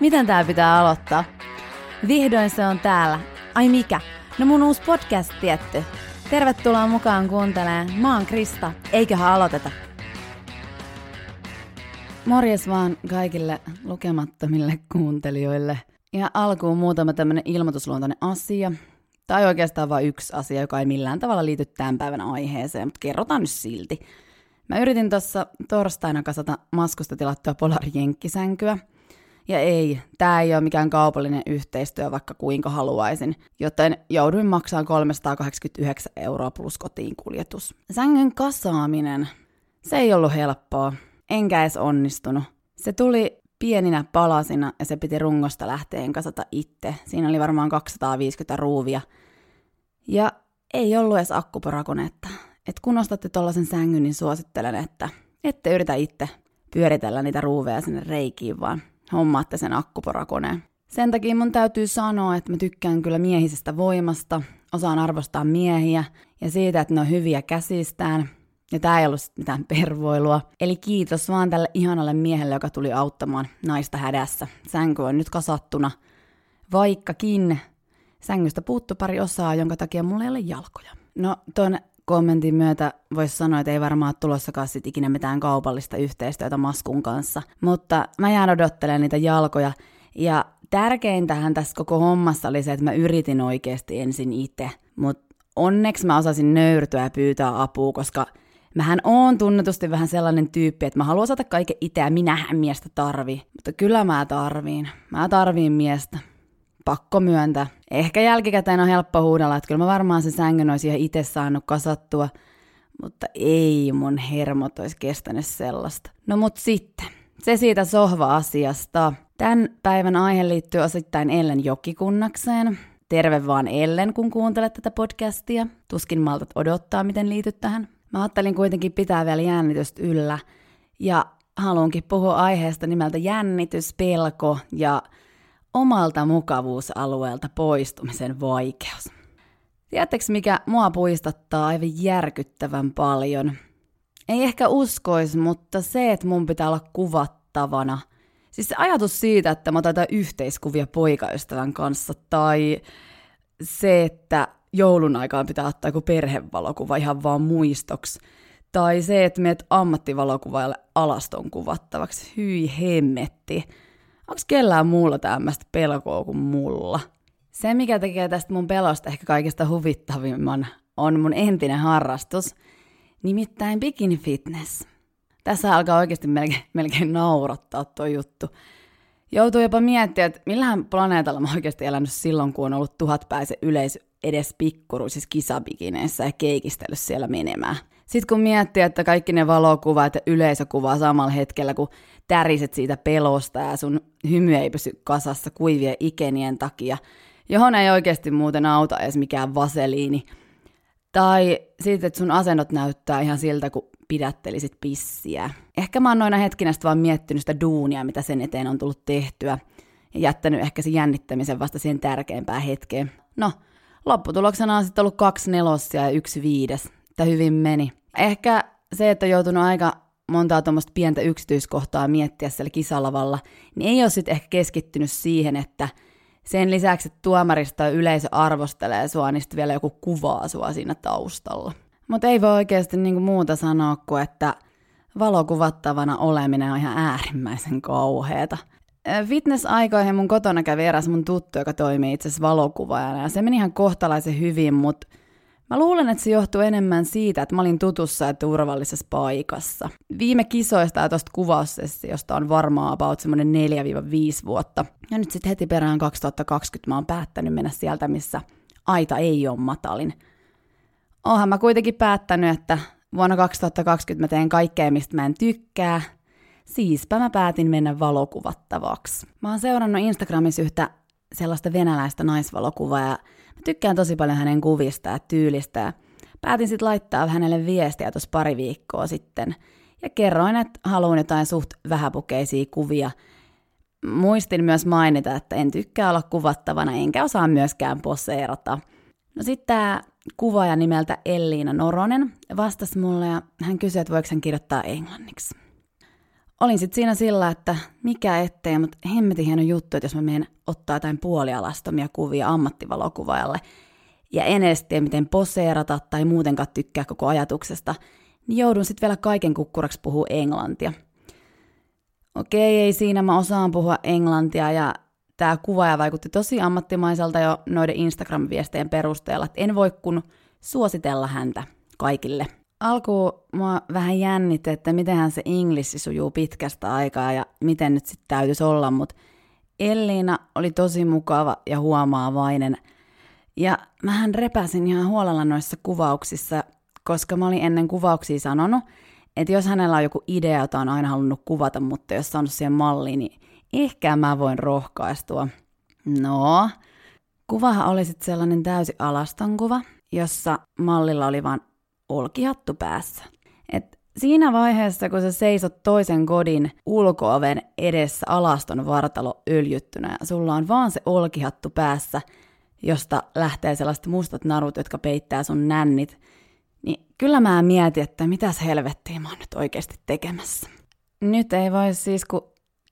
Miten tää pitää aloittaa? Vihdoin se on täällä. Ai mikä? No mun uusi podcast tietty. Tervetuloa mukaan kuuntelemaan. Mä oon Krista. Eiköhän aloiteta. Morjes vaan kaikille lukemattomille kuuntelijoille. Ja alkuun muutama tämmönen ilmoitusluontoinen asia. Tai oikeastaan vain yksi asia, joka ei millään tavalla liity tämän päivän aiheeseen, mutta kerrotaan nyt silti. Mä yritin tuossa torstaina kasata maskusta tilattua polarijenkkisänkyä. Ja ei, tämä ei ole mikään kaupallinen yhteistyö, vaikka kuinka haluaisin, joten jouduin maksamaan 389 euroa plus kotiin kuljetus. Sängyn kasaaminen, se ei ollut helppoa, enkä edes onnistunut. Se tuli pieninä palasina ja se piti rungosta lähteen kasata itse. Siinä oli varmaan 250 ruuvia. Ja ei ollut edes akkuporakonetta. Et kun ostatte tuollaisen sängyn, niin suosittelen, että ette yritä itse pyöritellä niitä ruuveja sinne reikiin, vaan hommaatte sen akkuporakoneen. Sen takia mun täytyy sanoa, että mä tykkään kyllä miehisestä voimasta, osaan arvostaa miehiä ja siitä, että ne on hyviä käsistään. Ja tää ei ollut mitään pervoilua. Eli kiitos vaan tälle ihanalle miehelle, joka tuli auttamaan naista hädässä. Sänky on nyt kasattuna, vaikkakin sängystä puuttu pari osaa, jonka takia mulla ei ole jalkoja. No, ton kommentin myötä voisi sanoa, että ei varmaan ole tulossakaan sit ikinä mitään kaupallista yhteistyötä Maskun kanssa. Mutta mä jään odottelemaan niitä jalkoja. Ja tärkeintähän tässä koko hommassa oli se, että mä yritin oikeasti ensin itse. Mutta onneksi mä osasin nöyrtyä ja pyytää apua, koska mähän oon tunnetusti vähän sellainen tyyppi, että mä haluan osata kaiken itse ja minähän miestä tarvii. Mutta kyllä mä tarviin. Mä tarviin miestä pakko myöntää. Ehkä jälkikäteen on helppo huudella, että kyllä mä varmaan se sängyn olisi ihan itse saanut kasattua, mutta ei mun hermot olisi kestänyt sellaista. No mut sitten, se siitä sohva-asiasta. Tämän päivän aihe liittyy osittain Ellen jokikunnakseen. Terve vaan Ellen, kun kuuntelet tätä podcastia. Tuskin maltat odottaa, miten liityt tähän. Mä ajattelin kuitenkin pitää vielä jännitystä yllä. Ja haluankin puhua aiheesta nimeltä jännitys, pelko ja omalta mukavuusalueelta poistumisen vaikeus. Tiedättekö, mikä mua puistattaa aivan järkyttävän paljon? Ei ehkä uskois, mutta se, että mun pitää olla kuvattavana. Siis se ajatus siitä, että mä otan yhteiskuvia poikaystävän kanssa, tai se, että joulun aikaan pitää ottaa joku perhevalokuva ihan vaan muistoksi. Tai se, että meet ammattivalokuvaajalle alaston kuvattavaksi. Hyi hemmetti. Onko kellään muulla tämmöistä pelkoa kuin mulla? Se, mikä tekee tästä mun pelosta ehkä kaikista huvittavimman, on mun entinen harrastus, nimittäin bikini fitness. Tässä alkaa oikeasti melkein, melkein naurattaa tuo juttu. Joutuu jopa miettimään, että millähän planeetalla mä oikeasti elänyt silloin, kun on ollut tuhatpäisen yleisö edes pikkuruisissa kisabikineissä ja keikistellyt siellä menemään. Sitten kun miettii, että kaikki ne valokuvat ja yleisökuva samalla hetkellä, kun täriset siitä pelosta ja sun hymy ei pysy kasassa kuivien ikenien takia, johon ei oikeasti muuten auta edes mikään vaseliini. Tai siitä, että sun asennot näyttää ihan siltä, kun pidättelisit pissiä. Ehkä mä oon noina hetkinä vaan miettinyt sitä duunia, mitä sen eteen on tullut tehtyä, ja jättänyt ehkä sen jännittämisen vasta siihen tärkeimpään hetkeen. No, lopputuloksena on sitten ollut kaksi nelossia ja yksi viides. Tämä hyvin meni. Ehkä se, että on joutunut aika montaa tuommoista pientä yksityiskohtaa miettiä siellä kisalavalla, niin ei ole sitten ehkä keskittynyt siihen, että sen lisäksi, että tuomarista yleisö arvostelee sua, niin sitten vielä joku kuvaa sua siinä taustalla. Mutta ei voi oikeasti niinku muuta sanoa kuin, että valokuvattavana oleminen on ihan äärimmäisen kauheeta. Fitness-aikoihin mun kotona kävi eräs mun tuttu, joka toimii itse asiassa valokuvaajana, ja se meni ihan kohtalaisen hyvin, mutta Mä luulen, että se johtuu enemmän siitä, että mä olin tutussa ja turvallisessa paikassa. Viime kisoista ja tuosta kuvaussessiosta on varmaan about semmoinen 4-5 vuotta. Ja nyt sitten heti perään 2020 mä oon päättänyt mennä sieltä, missä aita ei ole matalin. Oonhan mä kuitenkin päättänyt, että vuonna 2020 mä teen kaikkea, mistä mä en tykkää. Siispä mä päätin mennä valokuvattavaksi. Mä oon seurannut Instagramissa yhtä sellaista venäläistä naisvalokuvaa ja Mä tykkään tosi paljon hänen kuvista ja tyylistä. Päätin sitten laittaa hänelle viestiä tuossa pari viikkoa sitten. Ja kerroin, että haluan jotain suht vähäpukeisia kuvia. Muistin myös mainita, että en tykkää olla kuvattavana, enkä osaa myöskään poseerata. No sitten tämä kuvaaja nimeltä Elliina Noronen vastasi mulle ja hän kysyi, että voiko hän kirjoittaa englanniksi. Olin sitten siinä sillä, että mikä ettei, mutta hemmetin hieno juttu, että jos mä menen ottaa jotain puolialastomia kuvia ammattivalokuvaajalle, ja en edes tiedä, miten poseerata tai muutenkaan tykkää koko ajatuksesta, niin joudun sitten vielä kaiken kukkuraksi puhua englantia. Okei, ei siinä, mä osaan puhua englantia ja tämä kuvaaja vaikutti tosi ammattimaiselta jo noiden Instagram-viestejen perusteella, että en voi kun suositella häntä kaikille. Alkuun mua vähän jännitti, että mitenhän se inglissi sujuu pitkästä aikaa ja miten nyt sitten täytyisi olla, mutta Elliina oli tosi mukava ja huomaavainen. Ja mähän repäsin ihan huolella noissa kuvauksissa, koska mä olin ennen kuvauksia sanonut, että jos hänellä on joku idea, jota on aina halunnut kuvata, mutta jos on siihen malliin, niin ehkä mä voin rohkaistua. No, kuvahan oli sitten sellainen täysi alastonkuva, jossa mallilla oli vain olkihattu päässä. Et siinä vaiheessa, kun sä seisot toisen kodin ulkooven edessä alaston vartalo öljyttynä ja sulla on vaan se olkihattu päässä, josta lähtee sellaiset mustat narut, jotka peittää sun nännit, niin kyllä mä mietin, että mitäs helvettiä mä oon nyt oikeasti tekemässä. Nyt ei voi siis kun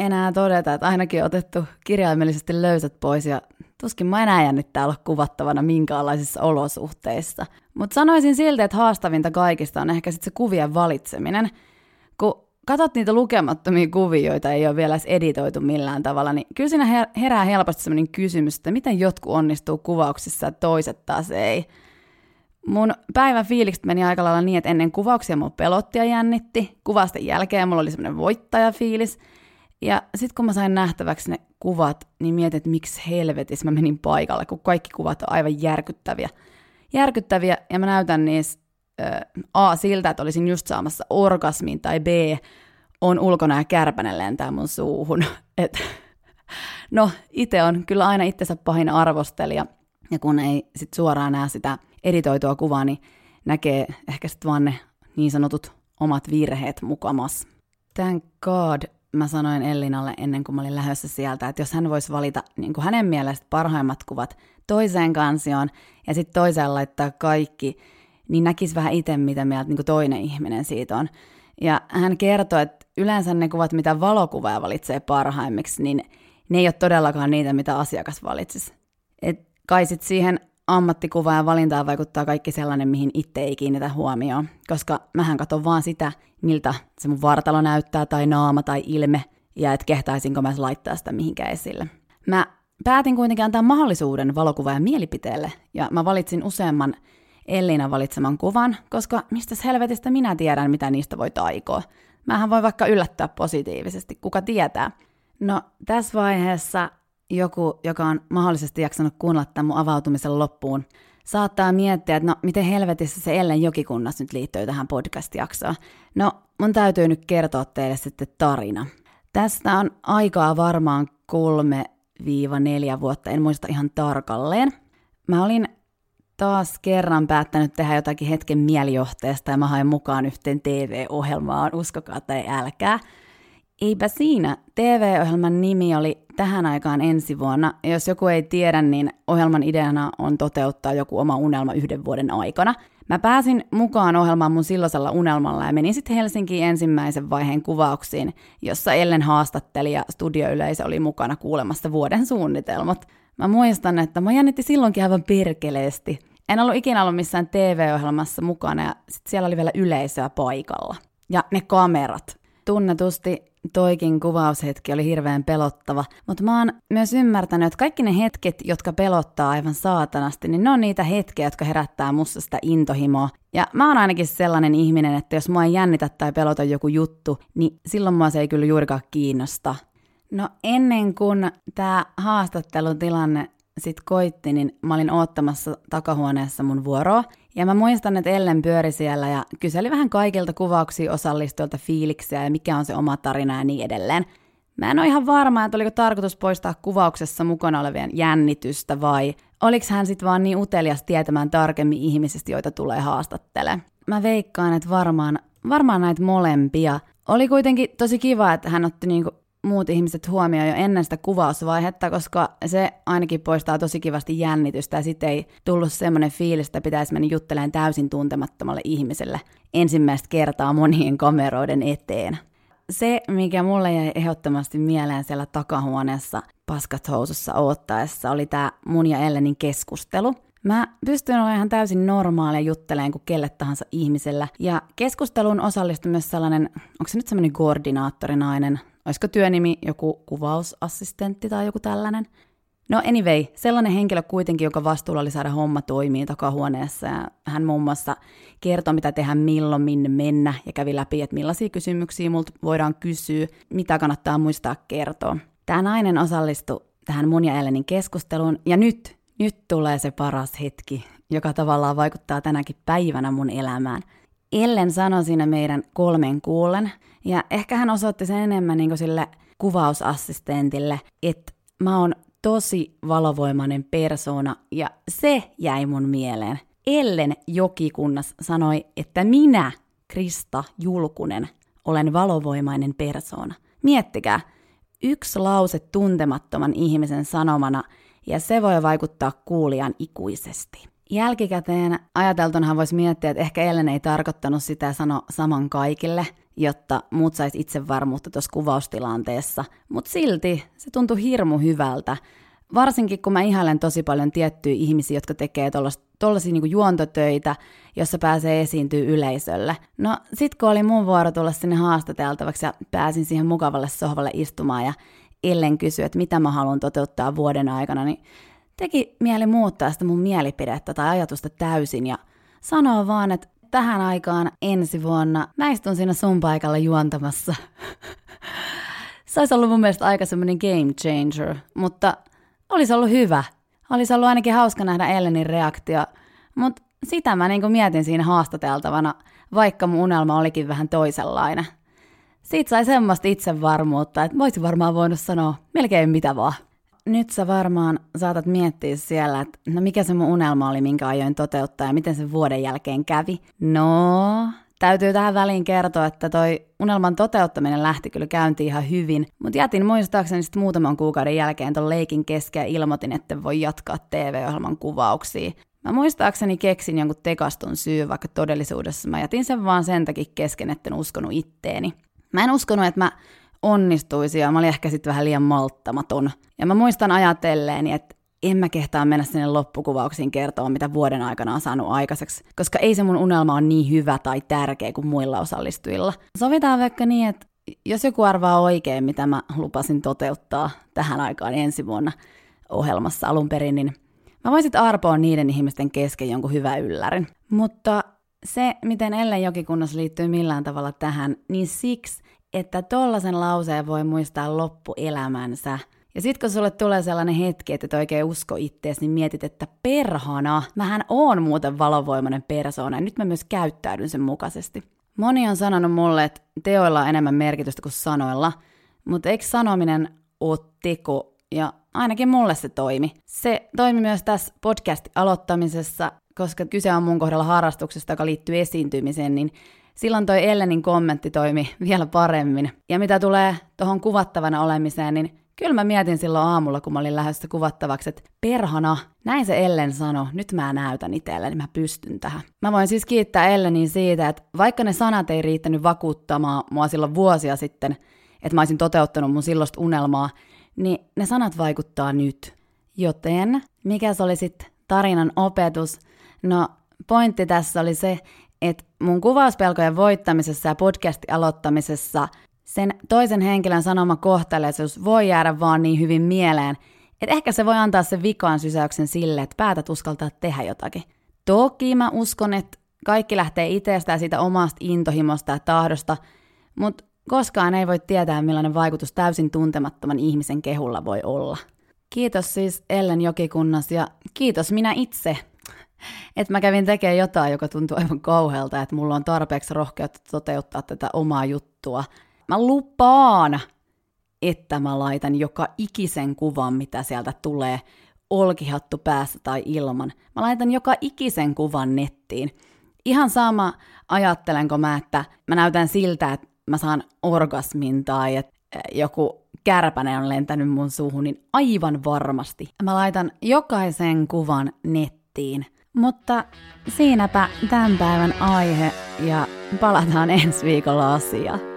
enää todeta, että ainakin on otettu kirjaimellisesti löysät pois ja tuskin mä enää jännittää olla kuvattavana minkäänlaisissa olosuhteissa. Mutta sanoisin silti, että haastavinta kaikista on ehkä sitten se kuvien valitseminen. Kun katsot niitä lukemattomia kuvia, joita ei ole vielä edes editoitu millään tavalla, niin kyllä siinä herää helposti sellainen kysymys, että miten jotkut onnistuu kuvauksissa ja toiset taas ei. Mun päivän fiilikset meni aika lailla niin, että ennen kuvauksia mulla pelotti ja jännitti. Kuvausten jälkeen mulla oli semmoinen voittajafiilis. Ja sitten kun mä sain nähtäväksi ne kuvat, niin mietin, että miksi helvetissä mä menin paikalle, kun kaikki kuvat on aivan järkyttäviä. Järkyttäviä, ja mä näytän niissä äh, A siltä, että olisin just saamassa orgasmin, tai B on ulkona ja kärpänen lentää mun suuhun. Et, no, itse on kyllä aina itsensä pahin arvostelija, ja kun ei sit suoraan näe sitä editoitua kuvaa, niin näkee ehkä sitten vaan ne niin sanotut omat virheet mukamas. Thank God mä sanoin Ellinalle ennen kuin mä olin lähdössä sieltä, että jos hän voisi valita niin kuin hänen mielestä parhaimmat kuvat toiseen kansioon ja sitten toiseen laittaa kaikki, niin näkisi vähän itse, mitä mieltä niin kuin toinen ihminen siitä on. Ja hän kertoi, että yleensä ne kuvat, mitä valokuvaaja valitsee parhaimmiksi, niin ne ei ole todellakaan niitä, mitä asiakas valitsisi. Et kai sit siihen ammattikuvaajan valintaan vaikuttaa kaikki sellainen, mihin itse ei kiinnitä huomioon, koska mähän katson vaan sitä, miltä se mun vartalo näyttää tai naama tai ilme, ja että kehtaisinko mä laittaa sitä mihinkään esille. Mä päätin kuitenkin antaa mahdollisuuden valokuvaajan mielipiteelle, ja mä valitsin useamman Elliina valitseman kuvan, koska mistä helvetistä minä tiedän, mitä niistä voi taikoa. Mähän voi vaikka yllättää positiivisesti, kuka tietää. No, tässä vaiheessa joku, joka on mahdollisesti jaksanut kuunnella tämän mun avautumisen loppuun, saattaa miettiä, että no miten helvetissä se Ellen Jokikunnas nyt liittyy tähän podcast-jaksoon. No, mun täytyy nyt kertoa teille sitten tarina. Tästä on aikaa varmaan kolme viiva neljä vuotta, en muista ihan tarkalleen. Mä olin taas kerran päättänyt tehdä jotakin hetken mielijohteesta ja mä hain mukaan yhteen TV-ohjelmaan, uskokaa tai älkää. Eipä siinä. TV-ohjelman nimi oli tähän aikaan ensi vuonna. Ja jos joku ei tiedä, niin ohjelman ideana on toteuttaa joku oma unelma yhden vuoden aikana. Mä pääsin mukaan ohjelmaan mun silloisella unelmalla ja menin sitten Helsinkiin ensimmäisen vaiheen kuvauksiin, jossa Ellen haastatteli ja studioyleisö oli mukana kuulemassa vuoden suunnitelmat. Mä muistan, että mä jännitti silloinkin aivan perkeleesti. En ollut ikinä ollut missään TV-ohjelmassa mukana ja sit siellä oli vielä yleisöä paikalla. Ja ne kamerat. Tunnetusti toikin kuvaushetki oli hirveän pelottava, mutta mä oon myös ymmärtänyt, että kaikki ne hetket, jotka pelottaa aivan saatanasti, niin ne on niitä hetkiä, jotka herättää musta sitä intohimoa. Ja mä oon ainakin sellainen ihminen, että jos mua ei jännitä tai pelota joku juttu, niin silloin mua se ei kyllä juurikaan kiinnosta. No ennen kuin tämä haastattelutilanne sitten koitti, niin mä olin oottamassa takahuoneessa mun vuoroa. Ja mä muistan, että Ellen pyöri siellä ja kyseli vähän kaikilta kuvauksia osallistujilta fiiliksiä ja mikä on se oma tarina ja niin edelleen. Mä en ole ihan varma, että oliko tarkoitus poistaa kuvauksessa mukana olevien jännitystä vai oliko hän sitten vaan niin utelias tietämään tarkemmin ihmisistä, joita tulee haastattele. Mä veikkaan, että varmaan, varmaan näitä molempia. Oli kuitenkin tosi kiva, että hän otti niinku muut ihmiset huomioon jo ennen sitä kuvausvaihetta, koska se ainakin poistaa tosi kivasti jännitystä ja sitten ei tullut semmoinen fiilis, että pitäisi mennä juttelemaan täysin tuntemattomalle ihmiselle ensimmäistä kertaa monien kameroiden eteen. se, mikä mulle jäi ehdottomasti mieleen siellä takahuoneessa paskat housussa oottaessa, oli tämä mun ja Ellenin keskustelu. Mä pystyn olemaan ihan täysin normaalia jutteleen kuin kelle tahansa ihmisellä. Ja keskusteluun osallistui myös sellainen, onko se nyt semmoinen koordinaattorinainen, olisiko työnimi joku kuvausassistentti tai joku tällainen. No anyway, sellainen henkilö kuitenkin, joka vastuulla oli saada homma toimii takahuoneessa ja hän muun muassa kertoi, mitä tehdään milloin, minne mennä ja kävi läpi, että millaisia kysymyksiä multa voidaan kysyä, mitä kannattaa muistaa kertoa. Tämä nainen osallistui tähän mun ja Ellenin keskusteluun ja nyt, nyt tulee se paras hetki, joka tavallaan vaikuttaa tänäkin päivänä mun elämään. Ellen sanoi siinä meidän kolmen kuulen ja ehkä hän osoitti sen enemmän niin sille kuvausassistentille, että mä oon tosi valovoimainen persona ja se jäi mun mieleen. Ellen Jokikunnas sanoi, että minä, Krista Julkunen, olen valovoimainen persona. Miettikää, yksi lause tuntemattoman ihmisen sanomana ja se voi vaikuttaa kuulijan ikuisesti. Jälkikäteen ajateltunahan voisi miettiä, että ehkä Ellen ei tarkoittanut sitä sano saman kaikille, jotta muut sais itsevarmuutta tuossa kuvaustilanteessa, mutta silti se tuntui hirmu hyvältä. Varsinkin kun mä ihailen tosi paljon tiettyjä ihmisiä, jotka tekee tuollaisia niinku juontotöitä, jossa pääsee esiintyä yleisölle. No sit kun oli mun vuoro tulla sinne haastateltavaksi ja pääsin siihen mukavalle sohvalle istumaan ja Ellen kysyi, että mitä mä haluan toteuttaa vuoden aikana, niin teki mieli muuttaa sitä mun mielipidettä tai ajatusta täysin ja sanoa vaan, että tähän aikaan ensi vuonna mä istun siinä sun paikalla juontamassa. Se olisi ollut mun mielestä aika semmoinen game changer, mutta olisi ollut hyvä. Olisi ollut ainakin hauska nähdä Ellenin reaktio, mutta sitä mä niin mietin siinä haastateltavana, vaikka mun unelma olikin vähän toisenlainen. Siitä sai semmoista itsevarmuutta, että voisi varmaan voinut sanoa melkein mitä vaan nyt sä varmaan saatat miettiä siellä, että no mikä se mun unelma oli, minkä ajoin toteuttaa ja miten se vuoden jälkeen kävi. No, täytyy tähän väliin kertoa, että toi unelman toteuttaminen lähti kyllä käyntiin ihan hyvin, mutta jätin muistaakseni sitten muutaman kuukauden jälkeen ton leikin kesken ja ilmoitin, että voi jatkaa TV-ohjelman kuvauksia. Mä muistaakseni keksin jonkun tekastun syy, vaikka todellisuudessa mä jätin sen vaan sen takia kesken, etten uskonut itteeni. Mä en uskonut, että mä onnistuisi ja mä olin ehkä sitten vähän liian malttamaton. Ja mä muistan ajatelleeni, että en mä kehtaa mennä sinne loppukuvauksiin kertoa, mitä vuoden aikana on saanut aikaiseksi, koska ei se mun unelma ole niin hyvä tai tärkeä kuin muilla osallistujilla. Sovitaan vaikka niin, että jos joku arvaa oikein, mitä mä lupasin toteuttaa tähän aikaan ensi vuonna ohjelmassa alun perin, niin mä voisin arpoa niiden ihmisten kesken jonkun hyvä yllärin. Mutta se, miten Ellen Jokikunnassa liittyy millään tavalla tähän, niin siksi, että tollasen lauseen voi muistaa loppuelämänsä. Ja sit kun sulle tulee sellainen hetki, että et oikein usko ittees, niin mietit, että perhana, mähän oon muuten valovoimainen persoona ja nyt mä myös käyttäydyn sen mukaisesti. Moni on sanonut mulle, että teoilla on enemmän merkitystä kuin sanoilla, mutta eikö sanominen ole teko? Ja ainakin mulle se toimi. Se toimi myös tässä podcast-aloittamisessa, koska kyse on mun kohdalla harrastuksesta, joka liittyy esiintymiseen, niin silloin toi Ellenin kommentti toimi vielä paremmin. Ja mitä tulee tuohon kuvattavana olemiseen, niin kyllä mä mietin silloin aamulla, kun mä olin lähdössä kuvattavaksi, että perhana, näin se Ellen sanoi, nyt mä näytän itselleni, mä pystyn tähän. Mä voin siis kiittää Ellenin siitä, että vaikka ne sanat ei riittänyt vakuuttamaan mua silloin vuosia sitten, että mä olisin toteuttanut mun silloista unelmaa, niin ne sanat vaikuttaa nyt. Joten, mikä se oli sitten tarinan opetus? No, pointti tässä oli se, että mun kuvauspelkojen voittamisessa ja podcastin aloittamisessa sen toisen henkilön sanoma kohteleisuus voi jäädä vaan niin hyvin mieleen, että ehkä se voi antaa sen vikaan sysäyksen sille, että päätät uskaltaa tehdä jotakin. Toki mä uskon, että kaikki lähtee itsestä ja siitä omasta intohimosta ja tahdosta, mutta koskaan ei voi tietää, millainen vaikutus täysin tuntemattoman ihmisen kehulla voi olla. Kiitos siis Ellen Jokikunnas ja kiitos minä itse että mä kävin tekemään jotain, joka tuntuu aivan kauhealta, että mulla on tarpeeksi rohkeutta toteuttaa tätä omaa juttua. Mä lupaan, että mä laitan joka ikisen kuvan, mitä sieltä tulee, olkihattu päässä tai ilman. Mä laitan joka ikisen kuvan nettiin. Ihan sama ajattelenko mä, että mä näytän siltä, että mä saan orgasmin tai että joku kärpänen on lentänyt mun suuhun, niin aivan varmasti. Mä laitan jokaisen kuvan nettiin. Mutta siinäpä tämän päivän aihe ja palataan ensi viikolla asiaan.